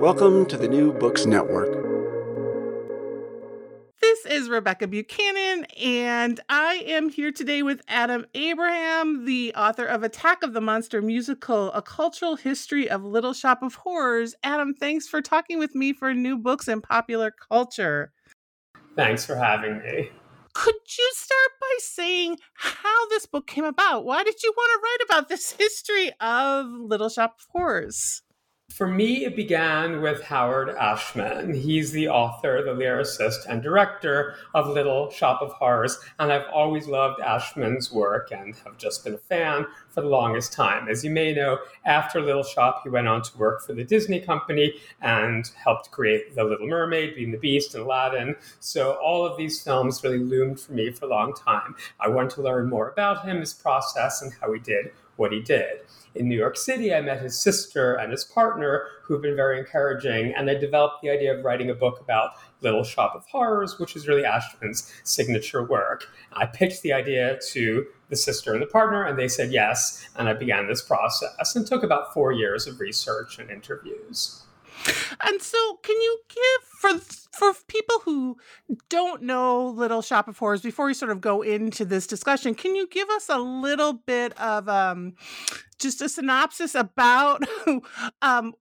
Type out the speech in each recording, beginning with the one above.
Welcome to the New Books Network. This is Rebecca Buchanan, and I am here today with Adam Abraham, the author of Attack of the Monster Musical, A Cultural History of Little Shop of Horrors. Adam, thanks for talking with me for New Books and Popular Culture. Thanks for having me. Could you start by saying how this book came about? Why did you want to write about this history of Little Shop of Horrors? For me, it began with Howard Ashman. He's the author, the lyricist, and director of Little Shop of Horrors, and I've always loved Ashman's work and have just been a fan for the longest time. As you may know, after Little Shop, he went on to work for the Disney Company and helped create The Little Mermaid, Beauty and the Beast, and Aladdin. So all of these films really loomed for me for a long time. I wanted to learn more about him, his process, and how he did what he did. In New York City, I met his sister and his partner, who've been very encouraging, and I developed the idea of writing a book about Little Shop of Horrors, which is really Ashman's signature work. I pitched the idea to the sister and the partner, and they said yes, and I began this process and took about four years of research and interviews. And so, can you give for for people who don't know Little Shop of Horrors before we sort of go into this discussion? Can you give us a little bit of um, just a synopsis about um,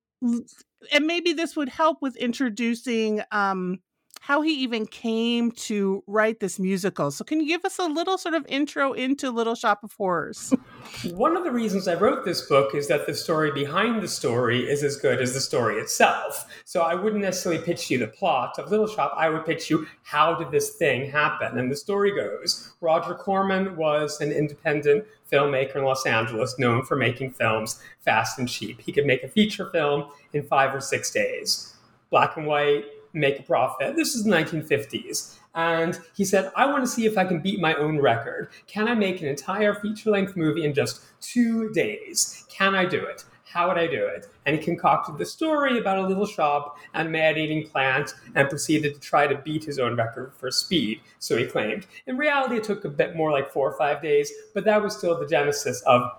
and maybe this would help with introducing um, how he even came to write this musical. So, can you give us a little sort of intro into Little Shop of Horrors? One of the reasons I wrote this book is that the story behind the story is as good as the story itself. So, I wouldn't necessarily pitch you the plot of Little Shop, I would pitch you how did this thing happen? And the story goes Roger Corman was an independent filmmaker in Los Angeles known for making films fast and cheap. He could make a feature film in five or six days. Black and white, make a profit. This is the 1950s. And he said, I want to see if I can beat my own record. Can I make an entire feature length movie in just two days? Can I do it? How would I do it? And he concocted the story about a little shop and mad eating plant and proceeded to try to beat his own record for speed, so he claimed. In reality, it took a bit more like four or five days, but that was still the genesis of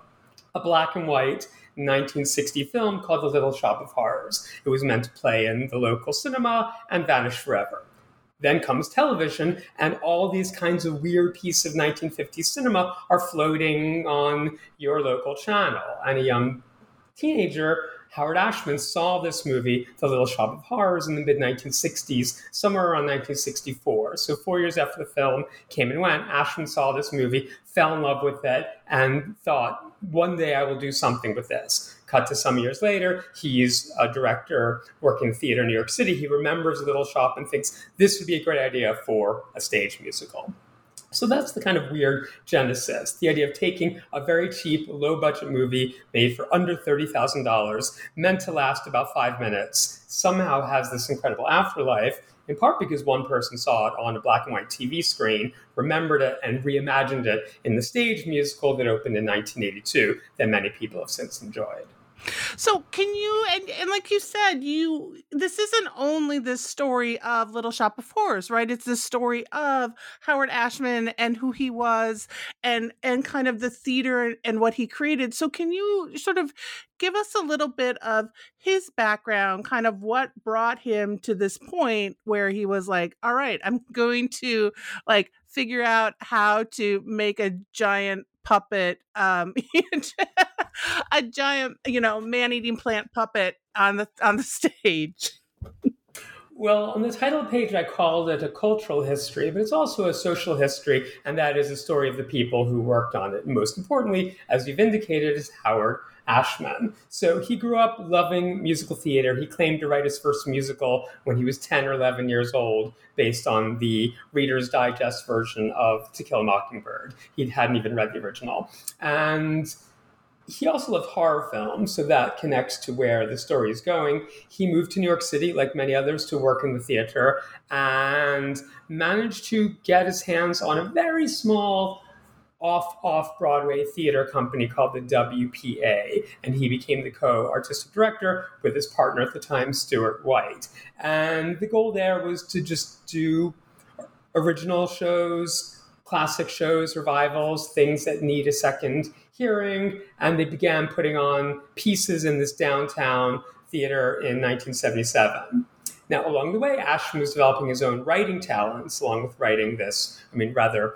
a black and white 1960 film called The Little Shop of Horrors. It was meant to play in the local cinema and vanish forever. Then comes television, and all these kinds of weird pieces of 1950s cinema are floating on your local channel. And a young teenager, Howard Ashman, saw this movie, The Little Shop of Horrors, in the mid 1960s, somewhere around 1964. So, four years after the film came and went, Ashman saw this movie, fell in love with it, and thought, one day I will do something with this. Cut to some years later, he's a director working in theater in New York City. He remembers The Little Shop and thinks this would be a great idea for a stage musical. So that's the kind of weird genesis the idea of taking a very cheap, low budget movie made for under $30,000, meant to last about five minutes, somehow has this incredible afterlife, in part because one person saw it on a black and white TV screen, remembered it, and reimagined it in the stage musical that opened in 1982 that many people have since enjoyed. So can you and, and like you said, you this isn't only this story of Little Shop of Horrors, right? It's the story of Howard Ashman and who he was and and kind of the theater and what he created. So can you sort of give us a little bit of his background, kind of what brought him to this point where he was like, all right, I'm going to like figure out how to make a giant puppet um a giant you know man-eating plant puppet on the on the stage well, on the title page, I called it a cultural history, but it's also a social history, and that is the story of the people who worked on it. And most importantly, as you've indicated, is Howard Ashman. So he grew up loving musical theater. He claimed to write his first musical when he was 10 or 11 years old, based on the Reader's Digest version of To Kill a Mockingbird. He hadn't even read the original. And he also loved horror films, so that connects to where the story is going. He moved to New York City, like many others, to work in the theater and managed to get his hands on a very small off off Broadway theater company called the WPA, and he became the co artistic director with his partner at the time, Stuart White. And the goal there was to just do original shows, classic shows, revivals, things that need a second hearing. And they began putting on pieces in this downtown theater in 1977. Now, along the way, Ashman was developing his own writing talents, along with writing this, I mean, rather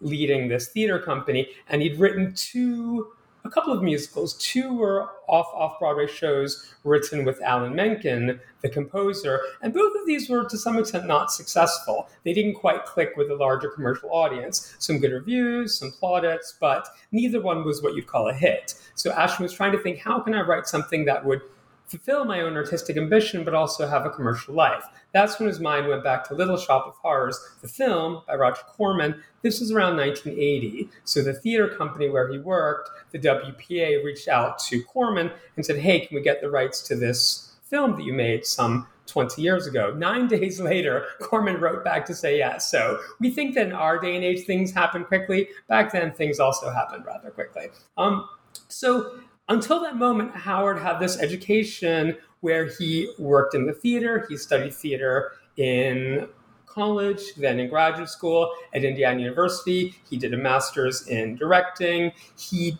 leading this theater company, and he'd written two, a couple of musicals. Two were off off Broadway shows written with Alan Menken, the composer, and both of these were to some extent not successful. They didn't quite click with a larger commercial audience. Some good reviews, some plaudits, but neither one was what you'd call a hit. So Ashman was trying to think, how can I write something that would fulfill my own artistic ambition, but also have a commercial life. That's when his mind went back to Little Shop of Horrors, the film by Roger Corman. This was around 1980. So the theater company where he worked, the WPA, reached out to Corman and said, Hey, can we get the rights to this film that you made some 20 years ago. Nine days later, Corman wrote back to say yes. So we think that in our day and age, things happen quickly. Back then, things also happened rather quickly. Um, so until that moment, Howard had this education where he worked in the theater, he studied theater in college, then in graduate school at Indiana University. He did a master's in directing. He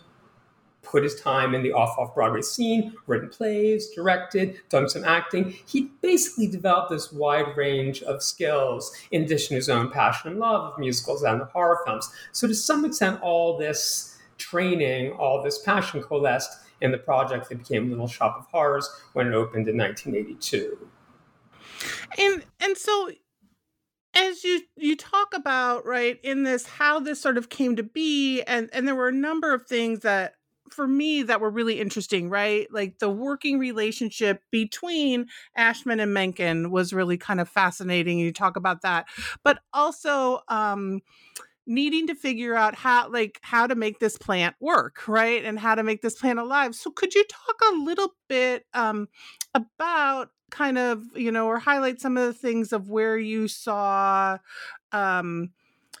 put his time in the off off Broadway scene, written plays, directed, done some acting. He basically developed this wide range of skills in addition to his own passion and love of musicals and of horror films. So, to some extent, all this training, all this passion coalesced in the project that became Little Shop of Horrors when it opened in 1982. And and so as you you talk about right in this how this sort of came to be and and there were a number of things that for me that were really interesting, right? Like the working relationship between Ashman and Menken was really kind of fascinating. You talk about that, but also um, needing to figure out how like how to make this plant work right and how to make this plant alive. So could you talk a little bit um, about kind of you know or highlight some of the things of where you saw um,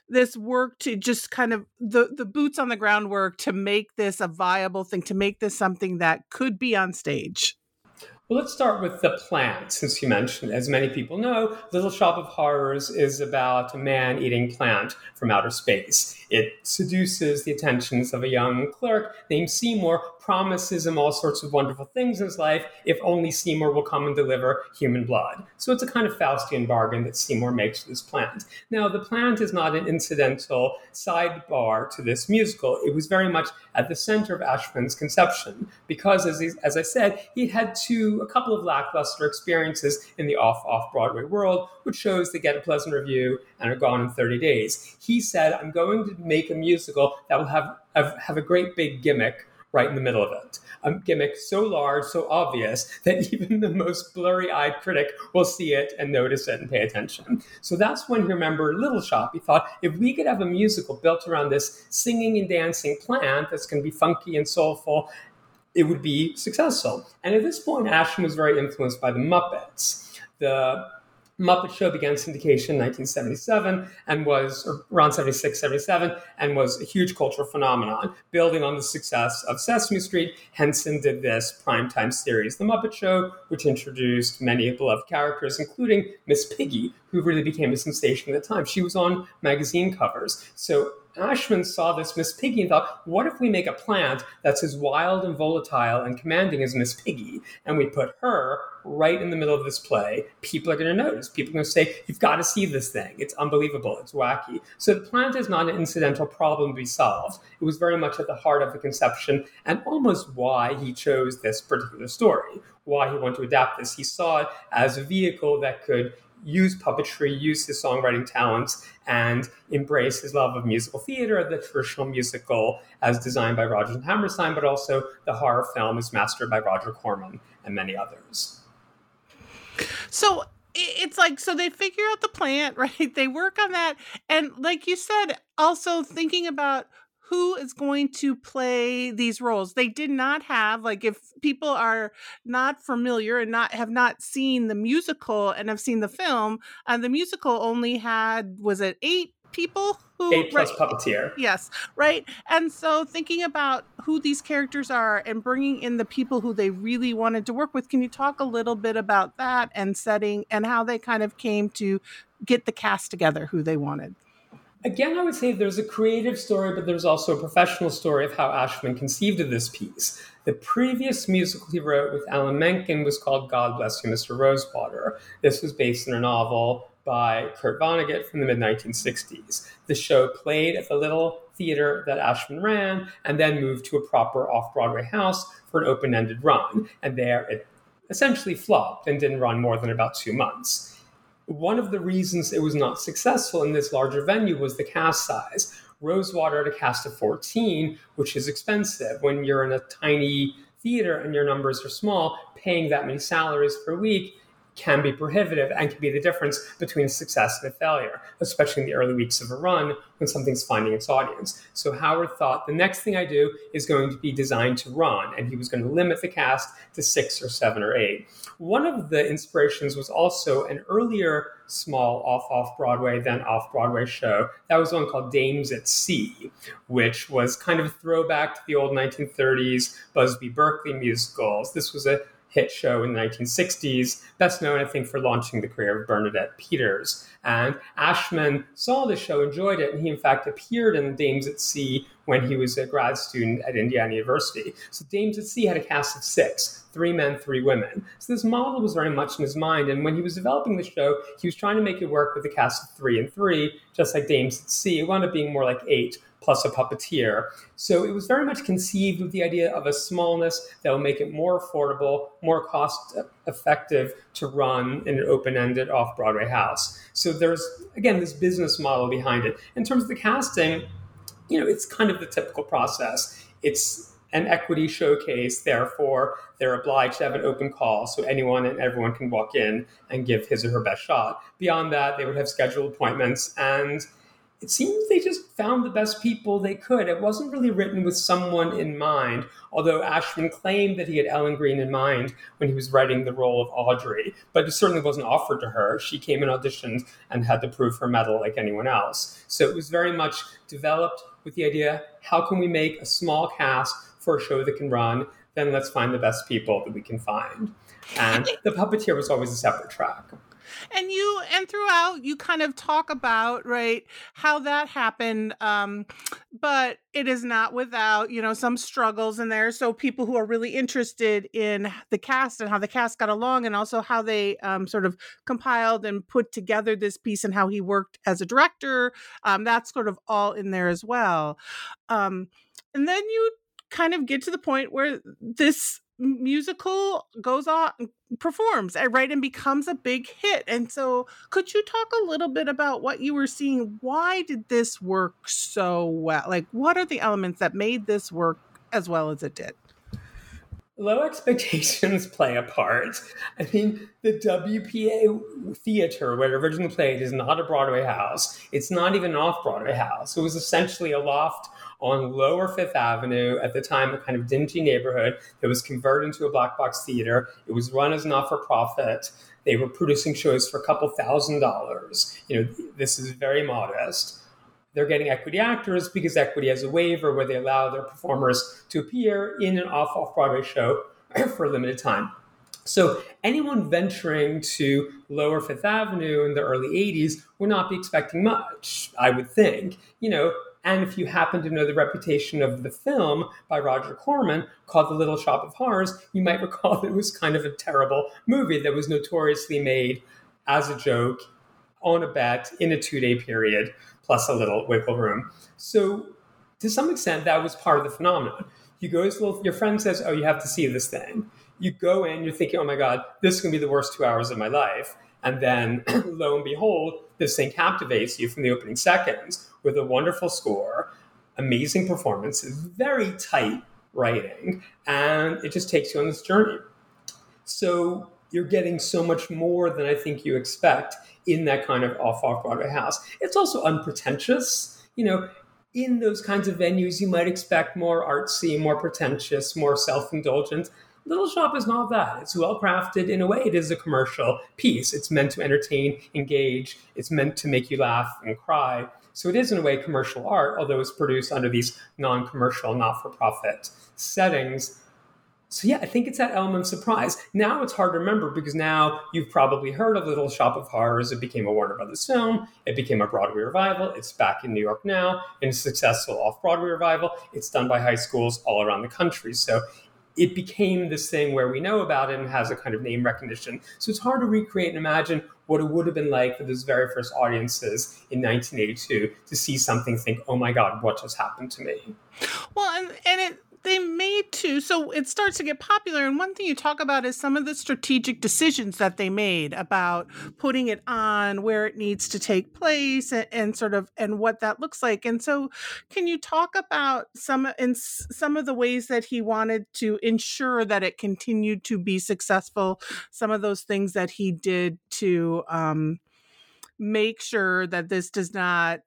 this work to just kind of the the boots on the ground work to make this a viable thing to make this something that could be on stage well, let's start with the plant, since you mentioned. As many people know, Little Shop of Horrors is about a man eating plant from outer space. It seduces the attentions of a young clerk named Seymour, promises him all sorts of wonderful things in his life if only Seymour will come and deliver human blood. So it's a kind of Faustian bargain that Seymour makes with this plant. Now, the plant is not an incidental sidebar to this musical. It was very much at the center of Ashman's conception because, as, he, as I said, he had two, a couple of lackluster experiences in the off off Broadway world, which shows they get a pleasant review and are gone in 30 days. He said, I'm going to make a musical that will have, have, have a great big gimmick right in the middle of it. A gimmick so large, so obvious that even the most blurry eyed critic will see it and notice it and pay attention. So that's when he remembered Little Shop. He thought if we could have a musical built around this singing and dancing plant that's going to be funky and soulful, it would be successful. And at this point, Ashman was very influenced by the Muppets. The Muppet Show began syndication in 1977 and was around 76, 77, and was a huge cultural phenomenon. Building on the success of Sesame Street, Henson did this primetime series, The Muppet Show, which introduced many beloved characters, including Miss Piggy, who really became a sensation at the time. She was on magazine covers. So Ashman saw this Miss Piggy and thought, what if we make a plant that's as wild and volatile and commanding as Miss Piggy, and we put her right in the middle of this play? People are going to notice. People are going to say, you've got to see this thing. It's unbelievable. It's wacky. So the plant is not an incidental problem to be solved. It was very much at the heart of the conception and almost why he chose this particular story, why he wanted to adapt this. He saw it as a vehicle that could use puppetry, use his songwriting talents, and embrace his love of musical theater, the traditional musical as designed by Rodgers and Hammerstein, but also the horror film as mastered by Roger Corman and many others. So it's like so they figure out the plant, right? They work on that, and like you said, also thinking about who is going to play these roles. They did not have like if people are not familiar and not have not seen the musical and have seen the film, uh, the musical only had was it eight people who eight plus right, puppeteer. Yes, right. And so thinking about who these characters are and bringing in the people who they really wanted to work with, can you talk a little bit about that and setting and how they kind of came to get the cast together who they wanted? Again, I would say there's a creative story, but there's also a professional story of how Ashman conceived of this piece. The previous musical he wrote with Alan Menken was called God Bless You, Mr. Rosewater. This was based on a novel by Kurt Vonnegut from the mid 1960s. The show played at the little theater that Ashman ran and then moved to a proper off Broadway house for an open ended run. And there it essentially flopped and didn't run more than about two months. One of the reasons it was not successful in this larger venue was the cast size. Rosewater had a cast of 14, which is expensive. When you're in a tiny theater and your numbers are small, paying that many salaries per week can be prohibitive and can be the difference between success and failure, especially in the early weeks of a run when something's finding its audience. So Howard thought the next thing I do is going to be designed to run, and he was going to limit the cast to six or seven or eight. One of the inspirations was also an earlier small off off Broadway, then off Broadway show. That was one called Dames at Sea, which was kind of a throwback to the old 1930s Busby Berkeley musicals. This was a hit show in the 1960s, best known, I think, for launching the career of Bernadette Peters. And Ashman saw the show, enjoyed it, and he, in fact, appeared in Dames at Sea when he was a grad student at Indiana University. So Dames at Sea had a cast of six three men, three women. So this model was very much in his mind. And when he was developing the show, he was trying to make it work with a cast of three and three, just like Dames at Sea. It wound up being more like eight plus a puppeteer. So it was very much conceived with the idea of a smallness that will make it more affordable, more cost effective to run in an open ended off Broadway house. So there's, again, this business model behind it. In terms of the casting, you know, it's kind of the typical process. It's an equity showcase, therefore, they're obliged to have an open call so anyone and everyone can walk in and give his or her best shot. Beyond that, they would have scheduled appointments and it seems they just found the best people they could. It wasn't really written with someone in mind, although Ashman claimed that he had Ellen Greene in mind when he was writing the role of Audrey, but it certainly wasn't offered to her. She came and auditioned and had to prove her mettle like anyone else. So it was very much developed with the idea how can we make a small cast for a show that can run? Then let's find the best people that we can find. And the puppeteer was always a separate track and you and throughout you kind of talk about right how that happened um but it is not without you know some struggles in there. So people who are really interested in the cast and how the cast got along and also how they um, sort of compiled and put together this piece and how he worked as a director um, that's sort of all in there as well. Um, and then you kind of get to the point where this musical goes on performs eh, right and becomes a big hit and so could you talk a little bit about what you were seeing? Why did this work so well? Like what are the elements that made this work as well as it did? Low expectations play a part. I mean the wpa theater where it originally played is not a broadway house. It's not even an off broadway house. It was essentially a loft on Lower Fifth Avenue, at the time a kind of dingy neighborhood that was converted into a black box theater. It was run as not for profit. They were producing shows for a couple thousand dollars. You know, this is very modest. They're getting equity actors because equity has a waiver where they allow their performers to appear in an off off Broadway show for a limited time. So anyone venturing to Lower Fifth Avenue in the early 80s would not be expecting much, I would think. You know, and if you happen to know the reputation of the film by Roger Corman called The Little Shop of Horrors, you might recall that it was kind of a terrible movie that was notoriously made as a joke on a bet in a two day period, plus a little wiggle room. So, to some extent, that was part of the phenomenon. You go your friend says, Oh, you have to see this thing. You go in, you're thinking, Oh my God, this is going to be the worst two hours of my life. And then, lo and behold, this thing captivates you from the opening seconds with a wonderful score, amazing performance, very tight writing, and it just takes you on this journey. So you're getting so much more than I think you expect in that kind of off off Broadway house. It's also unpretentious. You know, in those kinds of venues, you might expect more artsy, more pretentious, more self indulgent. Little Shop is not that. It's well crafted. In a way, it is a commercial piece. It's meant to entertain, engage, it's meant to make you laugh and cry. So it is, in a way, commercial art, although it's produced under these non commercial, not for profit settings. So yeah, I think it's that element of surprise. Now it's hard to remember because now you've probably heard of Little Shop of Horrors. It became a Warner Brothers film. It became a Broadway revival. It's back in New York now in a successful off-Broadway revival. It's done by high schools all around the country. So it became this thing where we know about it and has a kind of name recognition. So it's hard to recreate and imagine what it would have been like for those very first audiences in 1982 to see something think, oh my God, what just happened to me? Well, and, and it they made to so it starts to get popular and one thing you talk about is some of the strategic decisions that they made about putting it on where it needs to take place and, and sort of and what that looks like. And so can you talk about some in some of the ways that he wanted to ensure that it continued to be successful? Some of those things that he did to um make sure that this does not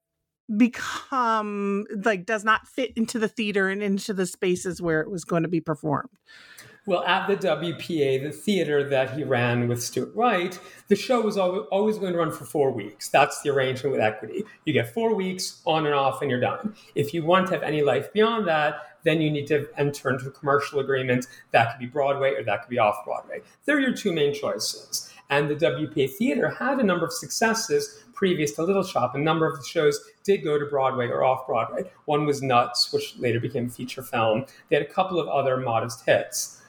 become like does not fit into the theater and into the spaces where it was going to be performed. Well, at the WPA, the theater that he ran with Stuart White, the show was always going to run for four weeks. That's the arrangement with Equity. You get four weeks on and off, and you're done. If you want to have any life beyond that, then you need to enter into a commercial agreement. That could be Broadway or that could be off Broadway. They're your two main choices. And the WPA Theater had a number of successes previous to Little Shop. A number of the shows did go to Broadway or off Broadway. One was Nuts, which later became a feature film. They had a couple of other modest hits.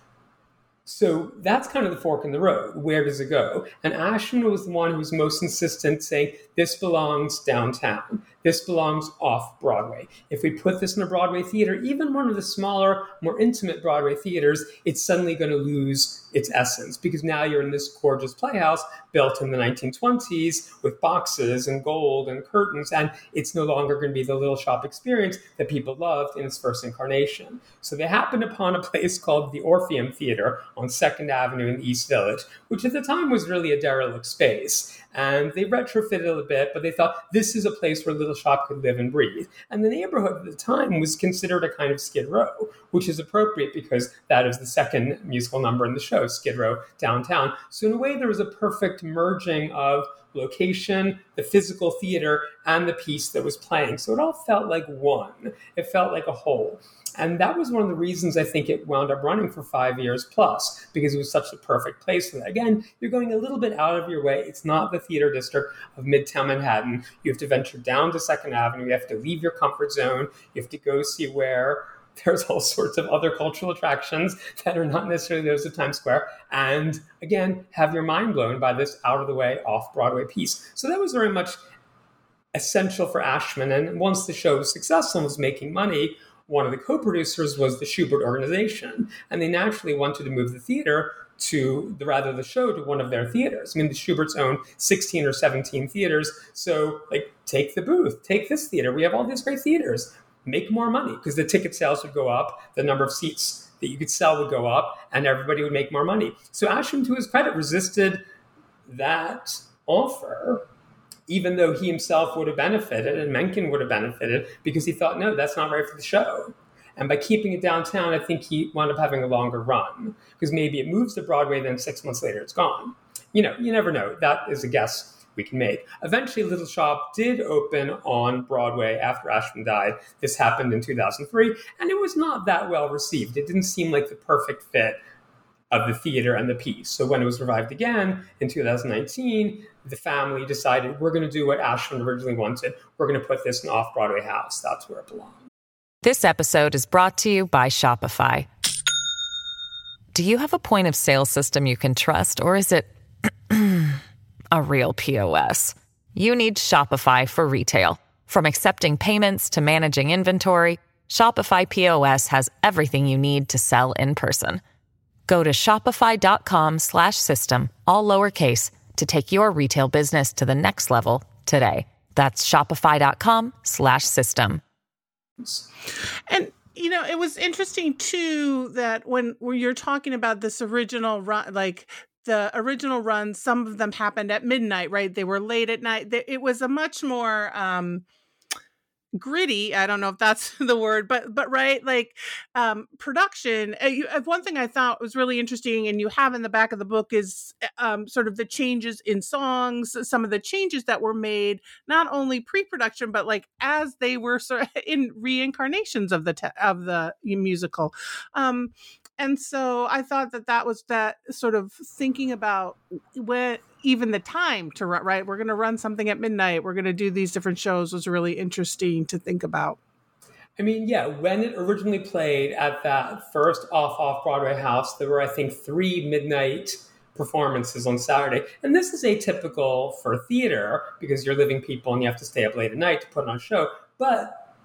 So that's kind of the fork in the road. Where does it go? And Ashman was the one who was most insistent, saying this belongs downtown. This belongs off Broadway. If we put this in a Broadway theater, even one of the smaller, more intimate Broadway theaters, it's suddenly going to lose its essence because now you're in this gorgeous playhouse built in the 1920s with boxes and gold and curtains, and it's no longer going to be the little shop experience that people loved in its first incarnation. So they happened upon a place called the Orpheum Theater on Second Avenue in East Village, which at the time was really a derelict space. And they retrofitted it a bit, but they thought this is a place where Little Shop could live and breathe. And the neighborhood at the time was considered a kind of Skid Row, which is appropriate because that is the second musical number in the show, Skid Row downtown. So in a way, there was a perfect merging of location, the physical theater, and the piece that was playing. So it all felt like one. It felt like a whole. And that was one of the reasons I think it wound up running for five years plus, because it was such a perfect place for that. Again, you're going a little bit out of your way. It's not the theater district of Midtown Manhattan. You have to venture down to Second Avenue. You have to leave your comfort zone. You have to go see where there's all sorts of other cultural attractions that are not necessarily those of Times Square. And again, have your mind blown by this out of the way off Broadway piece. So that was very much essential for Ashman. And once the show was successful and was making money, one of the co-producers was the Shubert organization, and they naturally wanted to move the theater to the rather the show to one of their theaters. I mean, the Shuberts own 16 or 17 theaters, so like take the booth, take this theater. We have all these great theaters. Make more money because the ticket sales would go up, the number of seats that you could sell would go up, and everybody would make more money. So Ashman, to his credit, resisted that offer even though he himself would have benefited and Menken would have benefited because he thought, no, that's not right for the show. And by keeping it downtown, I think he wound up having a longer run because maybe it moves to Broadway, then six months later it's gone. You know, you never know. That is a guess we can make. Eventually, Little Shop did open on Broadway after Ashman died. This happened in 2003, and it was not that well received. It didn't seem like the perfect fit of the theater and the piece. So when it was revived again in 2019, the family decided we're going to do what Ashman originally wanted. We're going to put this in off Broadway house. That's where it belongs. This episode is brought to you by Shopify. Do you have a point of sale system you can trust, or is it a real POS? You need Shopify for retail. From accepting payments to managing inventory, Shopify POS has everything you need to sell in person. Go to shopify.com slash system, all lowercase, to take your retail business to the next level today. That's shopify.com slash system. And you know, it was interesting too that when, when you're talking about this original run, like the original runs, some of them happened at midnight, right? They were late at night. It was a much more, um, gritty i don't know if that's the word but but right like um production uh, you, uh, one thing i thought was really interesting and you have in the back of the book is uh, um sort of the changes in songs some of the changes that were made not only pre-production but like as they were sort of in reincarnations of the te- of the musical. Um and so i thought that that was that sort of thinking about when even the time to run right we're going to run something at midnight we're going to do these different shows was really interesting to think about I mean, yeah, when it originally played at that first off off Broadway house, there were, I think, three midnight performances on Saturday. And this is atypical for theater because you're living people and you have to stay up late at night to put on a show. But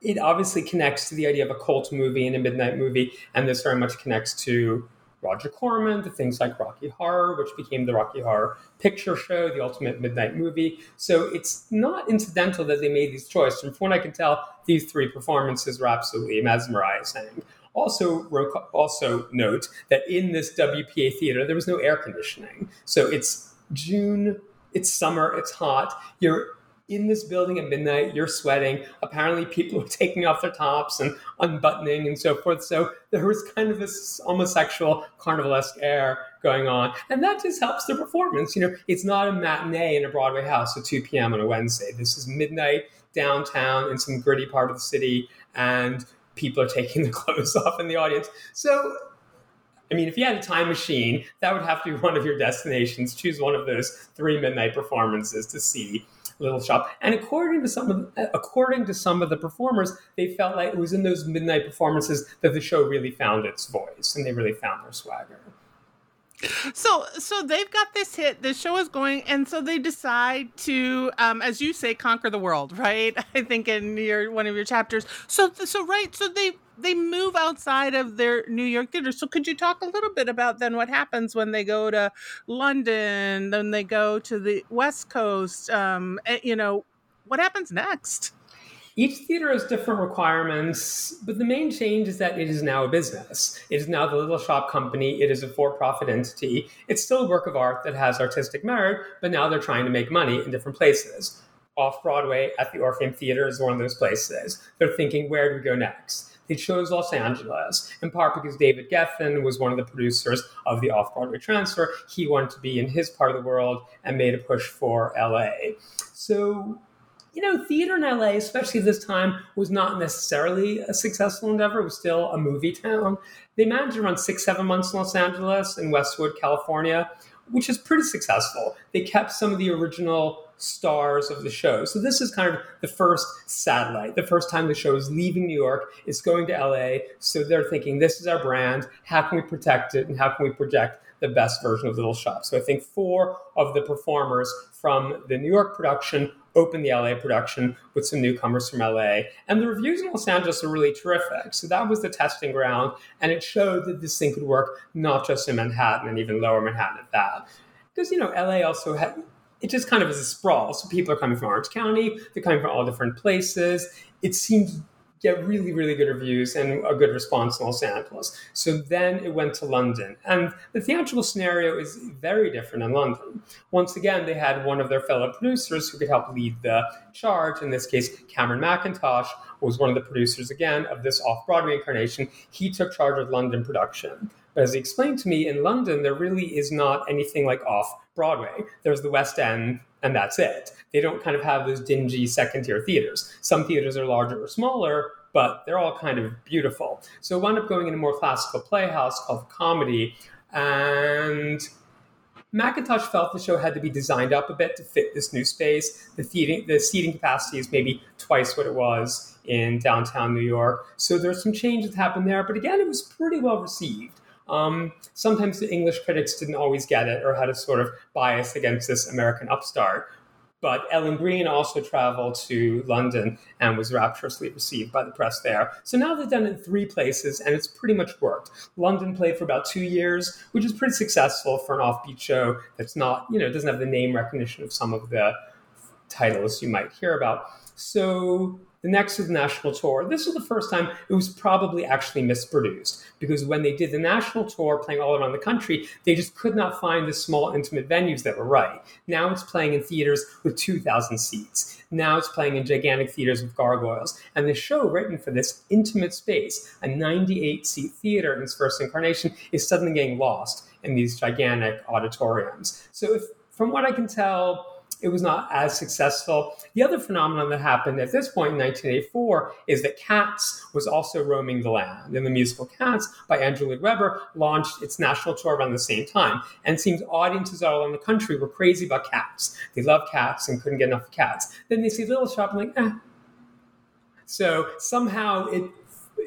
it obviously connects to the idea of a cult movie and a midnight movie. And this very much connects to Roger Corman to things like Rocky Horror, which became the Rocky Horror Picture Show, the ultimate midnight movie. So it's not incidental that they made these choices. And from what I can tell, these three performances were absolutely mesmerizing. Also, also note that in this WPA theater, there was no air conditioning. So it's June, it's summer, it's hot. You're in this building at midnight, you're sweating. Apparently, people are taking off their tops and unbuttoning and so forth. So there was kind of this homosexual carnivalesque air going on. And that just helps the performance. You know, it's not a matinee in a Broadway house at 2 p.m. on a Wednesday. This is midnight downtown in some gritty part of the city. And people are taking the clothes off in the audience. So I mean, if you had a time machine, that would have to be one of your destinations. Choose one of those three midnight performances to see Little Shop. And according to some of the, according to some of the performers, they felt like it was in those midnight performances that the show really found its voice and they really found their swagger. So, so they've got this hit. The show is going, and so they decide to, um, as you say, conquer the world, right? I think in your one of your chapters. So, so right. So they they move outside of their New York theater. So could you talk a little bit about then what happens when they go to London, then they go to the West Coast? Um, eh, you know, what happens next? Each theater has different requirements, but the main change is that it is now a business. It is now the Little Shop Company. It is a for profit entity. It's still a work of art that has artistic merit, but now they're trying to make money in different places. Off Broadway at the Orpheum Theater is one of those places. They're thinking, where do we go next? They chose Los Angeles, in part because David Geffen was one of the producers of the off Broadway transfer. He wanted to be in his part of the world and made a push for LA. So, you know, theater in LA, especially this time, was not necessarily a successful endeavor. It was still a movie town. They managed to run six, seven months in Los Angeles and Westwood, California, which is pretty successful. They kept some of the original stars of the show. So this is kind of the first satellite, the first time the show is leaving New York, it's going to LA. So they're thinking, this is our brand. How can we protect it? And how can we project the best version of Little Shop? So I think four of the performers from the New York production open the LA production with some newcomers from LA. And the reviews in Los Angeles are really terrific. So that was the testing ground. And it showed that this thing could work not just in Manhattan and even lower Manhattan at that. Because, you know, LA also had it just kind of is a sprawl. So people are coming from Orange County, they're coming from all different places. It seems to get really, really good reviews and a good response in Los Angeles. So then it went to London. And the theatrical scenario is very different in London. Once again, they had one of their fellow producers who could help lead the charge. In this case, Cameron Mackintosh was one of the producers again of this off Broadway incarnation. He took charge of London production. But as he explained to me, in London, there really is not anything like off Broadway. There's the West End, and that's it. They don't kind of have those dingy second tier theaters. Some theaters are larger or smaller, but they're all kind of beautiful. So I wound up going in a more classical playhouse called Comedy, and Mackintosh felt the show had to be designed up a bit to fit this new space. The, the seating capacity is maybe twice what it was in downtown New York. So there's some changes happened there, but again, it was pretty well received. Um, sometimes the English critics didn't always get it or had a sort of bias against this American upstart. But Ellen Greene also traveled to London and was rapturously received by the press there. So now they've done it in three places and it's pretty much worked. London played for about two years, which is pretty successful for an offbeat show that's not, you know, doesn't have the name recognition of some of the titles you might hear about. So The next was the national tour. This was the first time it was probably actually misproduced because when they did the national tour playing all around the country, they just could not find the small, intimate venues that were right. Now it's playing in theaters with 2,000 seats. Now it's playing in gigantic theaters with gargoyles. And the show written for this intimate space, a 98 seat theater in its first incarnation, is suddenly getting lost in these gigantic auditoriums. So, if, from what I can tell, it was not as successful. The other phenomenon that happened at this point in 1984 is that Cats was also roaming the land. And the musical Cats by Andrew Lloyd Webber launched its national tour around the same time. And it seems audiences all around the country were crazy about cats. They love cats and couldn't get enough cats. Then they see Little Shop and like, eh. So somehow it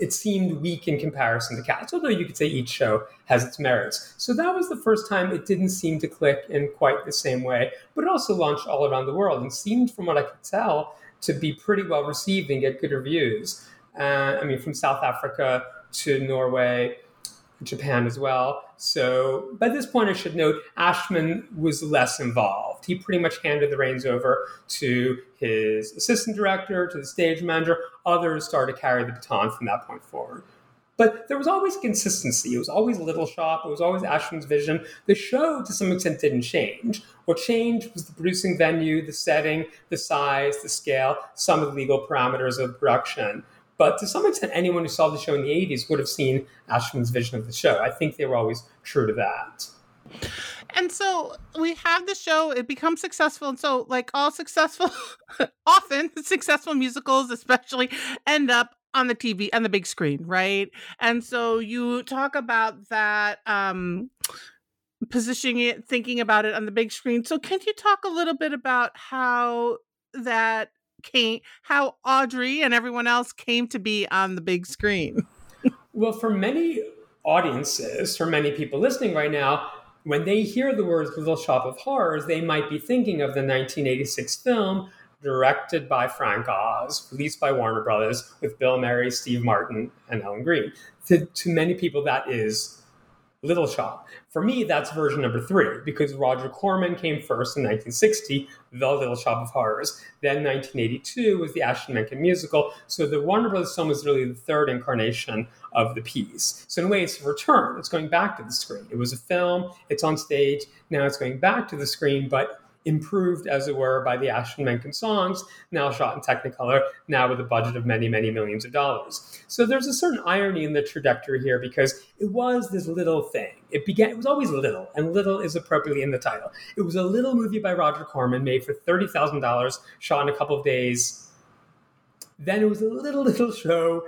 it seemed weak in comparison to Cats, although you could say each show has its merits. So that was the first time it didn't seem to click in quite the same way, but it also launched all around the world and seemed, from what I could tell, to be pretty well received and get good reviews. Uh, I mean, from South Africa to Norway Japan as well. So by this point, I should note Ashman was less involved. He pretty much handed the reins over to his assistant director, to the stage manager. Others started to carry the baton from that point forward. But there was always consistency. It was always Little Shop. It was always Ashman's vision. The show, to some extent, didn't change. What changed was the producing venue, the setting, the size, the scale, some of the legal parameters of production. But to some extent, anyone who saw the show in the 80s would have seen Ashman's vision of the show. I think they were always true to that. And so we have the show, it becomes successful. And so, like all successful, often successful musicals, especially, end up on the TV and the big screen, right? And so you talk about that um positioning it, thinking about it on the big screen. So can you talk a little bit about how that came how Audrey and everyone else came to be on the big screen. well, for many audiences, for many people listening right now, when they hear the words Little Shop of Horrors, they might be thinking of the 1986 film directed by Frank Oz, released by Warner Brothers with Bill Murray, Steve Martin, and Ellen Greene. To, to many people, that is Little Shop. For me, that's version number three because Roger Corman came first in 1960, The Little Shop of Horrors. Then 1982 was the Ashman Menken musical. So the Warner Brothers film is really the third incarnation of the piece. So in a way, it's a return. It's going back to the screen. It was a film. It's on stage. Now it's going back to the screen, but improved, as it were, by the Ashman Menken songs, now shot in Technicolor, now with a budget of many, many millions of dollars. So there's a certain irony in the trajectory here because it was this little thing. It began, it was always little, and little is appropriately in the title. It was a little movie by Roger Corman made for $30,000, shot in a couple of days. Then it was a little, little show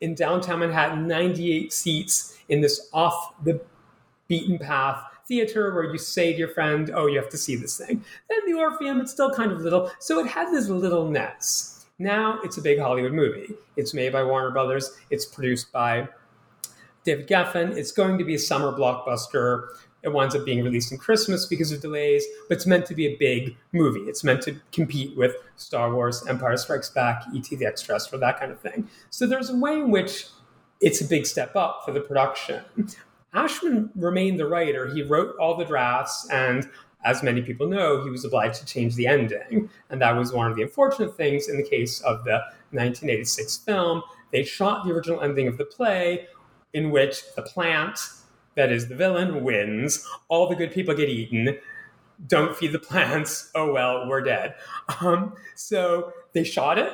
in downtown Manhattan, 98 seats in this off the beaten path theater where you say to your friend, oh, you have to see this thing. Then the Orpheum, it's still kind of little. So it had this littleness. Now it's a big Hollywood movie. It's made by Warner Brothers. It's produced by David Geffen. It's going to be a summer blockbuster. It winds up being released in Christmas because of delays, but it's meant to be a big movie. It's meant to compete with Star Wars, Empire Strikes Back, E.T. the Extraterrestrial, that kind of thing. So there's a way in which it's a big step up for the production. Ashman remained the writer. He wrote all the drafts, and as many people know, he was obliged to change the ending. And that was one of the unfortunate things in the case of the 1986 film. They shot the original ending of the play, in which the plant, that is the villain, wins. All the good people get eaten. Don't feed the plants. Oh well, we're dead. Um, so they shot it.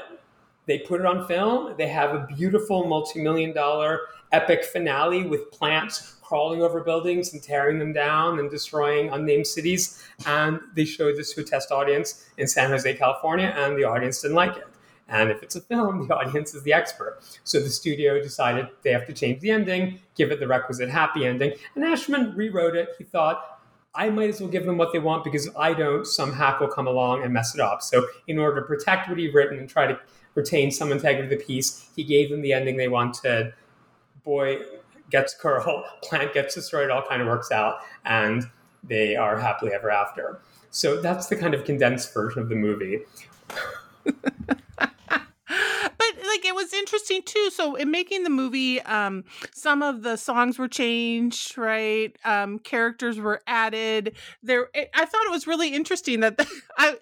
They put it on film. They have a beautiful multi million dollar epic finale with plants crawling over buildings and tearing them down and destroying unnamed cities. And they showed this to a test audience in San Jose, California, and the audience didn't like it. And if it's a film, the audience is the expert. So the studio decided they have to change the ending, give it the requisite happy ending. And Ashman rewrote it. He thought, I might as well give them what they want because if I don't, some hack will come along and mess it up. So in order to protect what he'd written and try to retain some integrity of the piece, he gave them the ending they wanted. Boy, gets curl, plant gets destroyed, all kind of works out, and they are happily ever after. So that's the kind of condensed version of the movie. but like it was interesting too so in making the movie um some of the songs were changed right um characters were added there it, i thought it was really interesting that the, i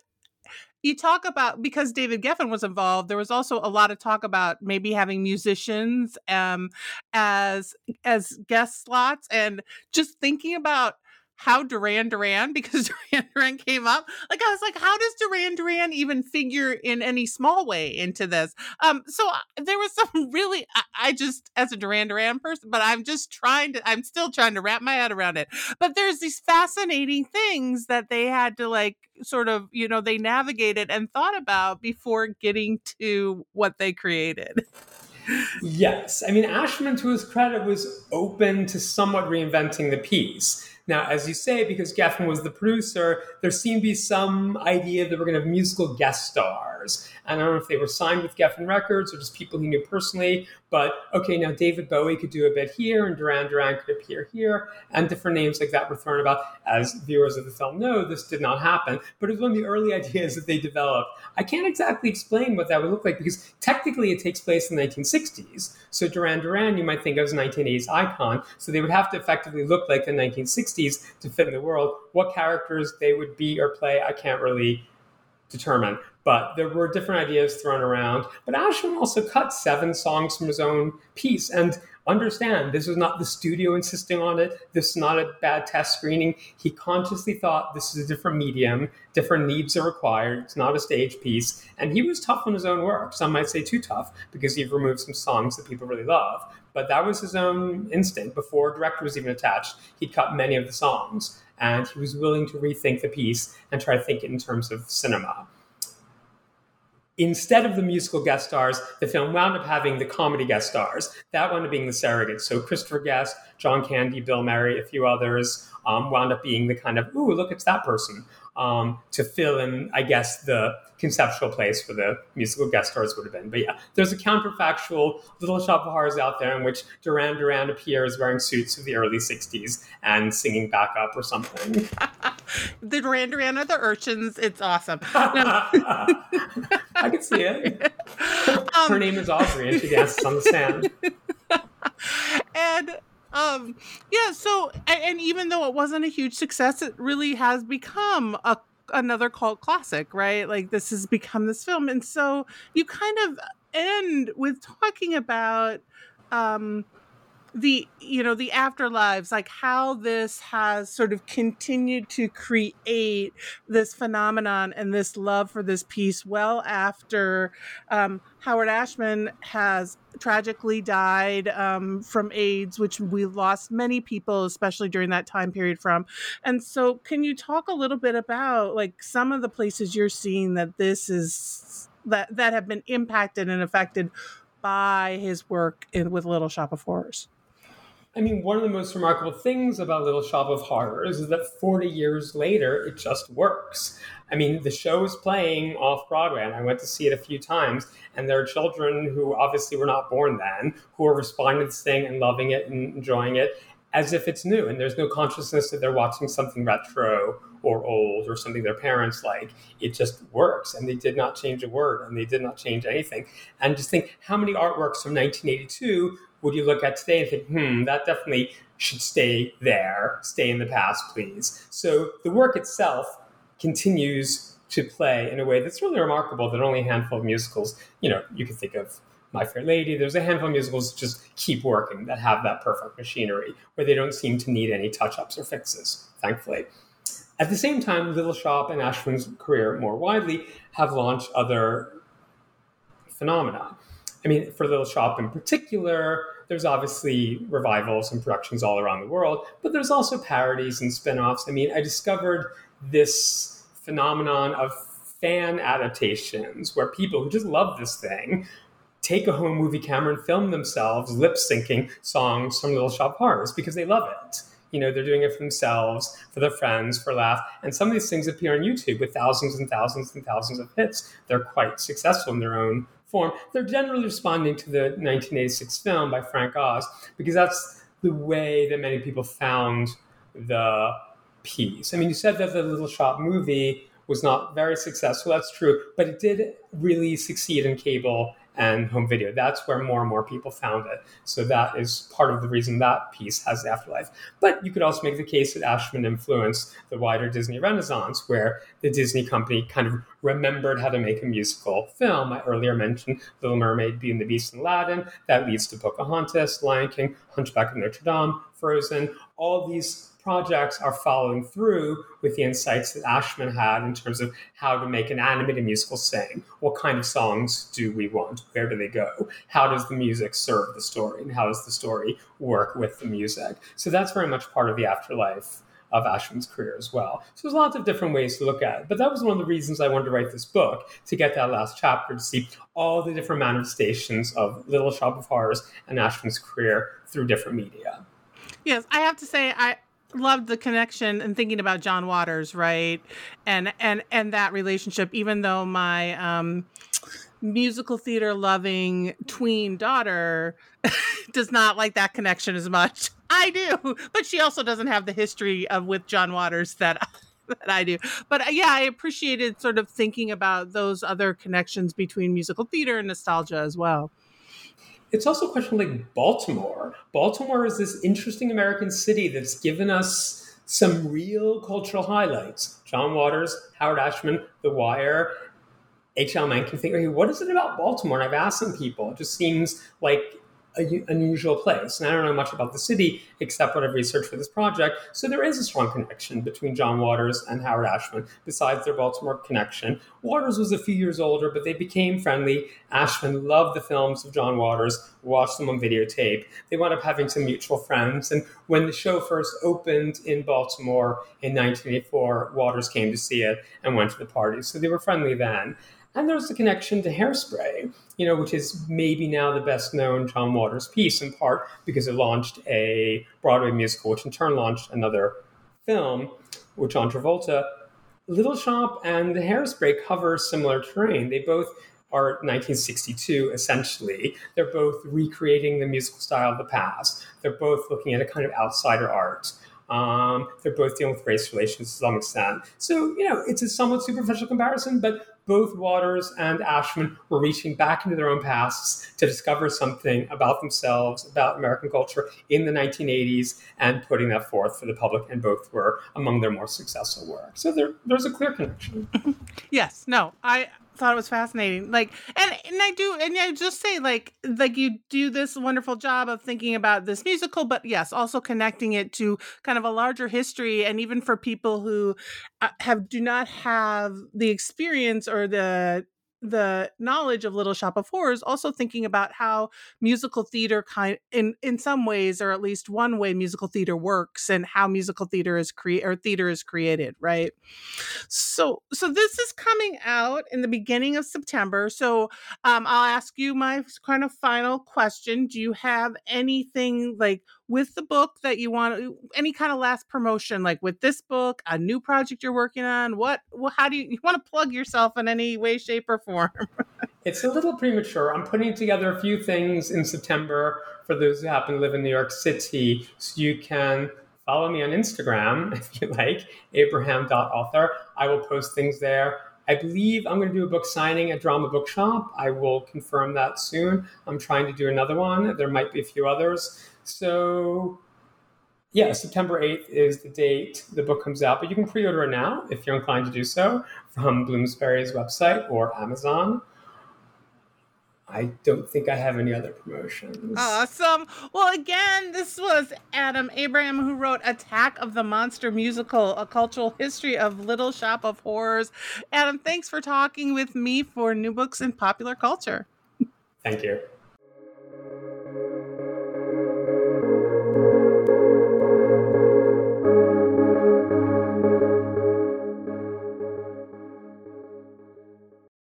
you talk about because David Geffen was involved, there was also a lot of talk about maybe having musicians um as as guest slots and just thinking about how Duran Duran, because Duran Duran came up. Like I was like, how does Duran Duran even figure in any small way into this? Um, so uh, there was some really, I, I just as a Duran Duran person, but I'm just trying to, I'm still trying to wrap my head around it. But there's these fascinating things that they had to like sort of, you know, they navigated and thought about before getting to what they created. Yes. I mean, Ashman, to his credit, was open to somewhat reinventing the piece. Now, as you say, because Geffen was the producer, there seemed to be some idea that we're going to have musical guest stars. And I don't know if they were signed with Geffen Records or just people he knew personally, but okay, now David Bowie could do a bit here, and Duran Duran could appear here, and different names like that were thrown about. As viewers of the film know, this did not happen, but it was one of the early ideas that they developed. I can't exactly explain what that would look like because technically it takes place in the 1960s. So Duran Duran, you might think of as a 1980s icon, so they would have to effectively look like the 1960s to fit in the world. What characters they would be or play, I can't really determine. But there were different ideas thrown around. But Ashman also cut seven songs from his own piece. And understand, this was not the studio insisting on it. This is not a bad test screening. He consciously thought this is a different medium, different needs are required. It's not a stage piece. And he was tough on his own work. Some might say too tough because he removed some songs that people really love. But that was his own instinct. Before director was even attached, he'd cut many of the songs. And he was willing to rethink the piece and try to think it in terms of cinema instead of the musical guest stars, the film wound up having the comedy guest stars. That wound up being the surrogates. So Christopher Guest, John Candy, Bill Murray, a few others um, wound up being the kind of, ooh, look, it's that person um, to fill in, I guess, the conceptual place for the musical guest stars would have been. But yeah, there's a counterfactual Little Shop of Horrors out there in which Duran Duran appears wearing suits of the early 60s and singing backup or something. the Duran Duran are the urchins. It's awesome. I can see it. Um, Her name is Audrey and she dances on the sand. and um yeah so and, and even though it wasn't a huge success it really has become a another cult classic right? Like this has become this film. And so you kind of end with talking about um the you know the afterlives like how this has sort of continued to create this phenomenon and this love for this piece well after um, howard ashman has tragically died um, from aids which we lost many people especially during that time period from. And so can you talk a little bit about like some of the places you're seeing that this is that that have been impacted and affected by his work in with little shop of horrors I mean, one of the most remarkable things about Little Shop of Horrors is that 40 years later, it just works. I mean, the show is playing off Broadway, and I went to see it a few times, and there are children who obviously were not born then who are responding to this thing and loving it and enjoying it as if it's new, and there's no consciousness that they're watching something retro or old or something their parents like. It just works, and they did not change a word, and they did not change anything. And just think how many artworks from 1982 would you look at today and think, hmm, that definitely should stay there, stay in the past, please. So the work itself continues to play in a way that's really remarkable that only a handful of musicals, you know, you can think of My Fair Lady, there's a handful of musicals that just keep working that have that perfect machinery where they don't seem to need any touch ups or fixes, thankfully. At the same time, Little Shop and Ashman's career more widely have launched other phenomena. I mean, for Little Shop in particular, there's obviously revivals and productions all around the world, but there's also parodies and spin offs. I mean, I discovered this phenomenon of fan adaptations where people who just love this thing take a home movie camera and film themselves lip syncing songs from Little Shop Horrors because they love it. You know, they're doing it for themselves, for their friends, for laugh. And some of these things appear on YouTube with thousands and thousands and thousands of hits. They're quite successful in their own form, they're generally responding to the 1986 film by Frank Oz because that's the way that many people found the piece. I mean, you said that the Little Shop movie was not very successful. That's true, but it did really succeed in cable and home video. That's where more and more people found it. So that is part of the reason that piece has afterlife. But you could also make the case that Ashman influenced the wider Disney Renaissance, where the Disney company kind of remembered how to make a musical film. I earlier mentioned Little Mermaid, Beauty and the Beast, and Aladdin. That leads to Pocahontas, Lion King, Hunchback of Notre Dame, Frozen. All these projects are following through with the insights that Ashman had in terms of how to make an animated musical sing. What kind of songs do we want? Where do they go? How does the music serve the story? And how does the story work with the music? So that's very much part of the afterlife of Ashman's career as well. So there's lots of different ways to look at it. But that was one of the reasons I wanted to write this book, to get that last chapter, to see all the different manifestations of Little Shop of Horrors and Ashman's career through different media. Yes, I have to say I loved the connection and thinking about John Waters, right? And and and that relationship, even though my um musical theater loving tween daughter does not like that connection as much. I do, but she also doesn't have the history of with John Waters that that I do. But uh, yeah, I appreciated sort of thinking about those other connections between musical theater and nostalgia as well. It's also a question like Baltimore. Baltimore is this interesting American city that's given us some real cultural highlights. John Waters, Howard Ashman, The Wire, H.L. Mencken think, what is it about Baltimore? And I've asked some people. It just seems like a, unusual place. And I don't know much about the city except what I've researched for this project. So there is a strong connection between John Waters and Howard Ashman, besides their Baltimore connection. Waters was a few years older, but they became friendly. Ashman loved the films of John Waters, watched them on videotape. They wound up having some mutual friends. And when the show first opened in Baltimore in 1984, Waters came to see it and went to the party. So they were friendly then. And there's the connection to Hairspray, you know, which is maybe now the best known John Waters piece, in part because it launched a Broadway musical, which in turn launched another film with John Travolta. Little Shop and the Hairspray cover similar terrain. They both are 1962 essentially. They're both recreating the musical style of the past. They're both looking at a kind of outsider art. Um, they're both dealing with race relations to some extent. So, you know, it's a somewhat superficial comparison, but both Waters and Ashman were reaching back into their own pasts to discover something about themselves, about American culture in the 1980s, and putting that forth for the public. And both were among their more successful work. So there, there's a clear connection. yes. No, I thought it was fascinating. Like, and and I do, and I just say like like you do this wonderful job of thinking about this musical, but yes, also connecting it to kind of a larger history, and even for people who uh, have do not have the experience or the the knowledge of Little Shop of Horrors, also thinking about how musical theater kind in in some ways, or at least one way musical theater works, and how musical theater is create or theater is created, right? So so this is coming out in the beginning of September. So um, I'll ask you my kind of final question. Do you have anything like with the book that you want any kind of last promotion like with this book a new project you're working on what well, how do you, you want to plug yourself in any way shape or form it's a little premature i'm putting together a few things in september for those who happen to live in new york city so you can follow me on instagram if you like abraham.author i will post things there I believe I'm going to do a book signing at Drama Bookshop. I will confirm that soon. I'm trying to do another one. There might be a few others. So, yeah, September 8th is the date the book comes out, but you can pre order it now if you're inclined to do so from Bloomsbury's website or Amazon. I don't think I have any other promotions. Awesome. Well, again, this was Adam Abraham who wrote Attack of the Monster Musical, a cultural history of Little Shop of Horrors. Adam, thanks for talking with me for New Books in Popular Culture. Thank you.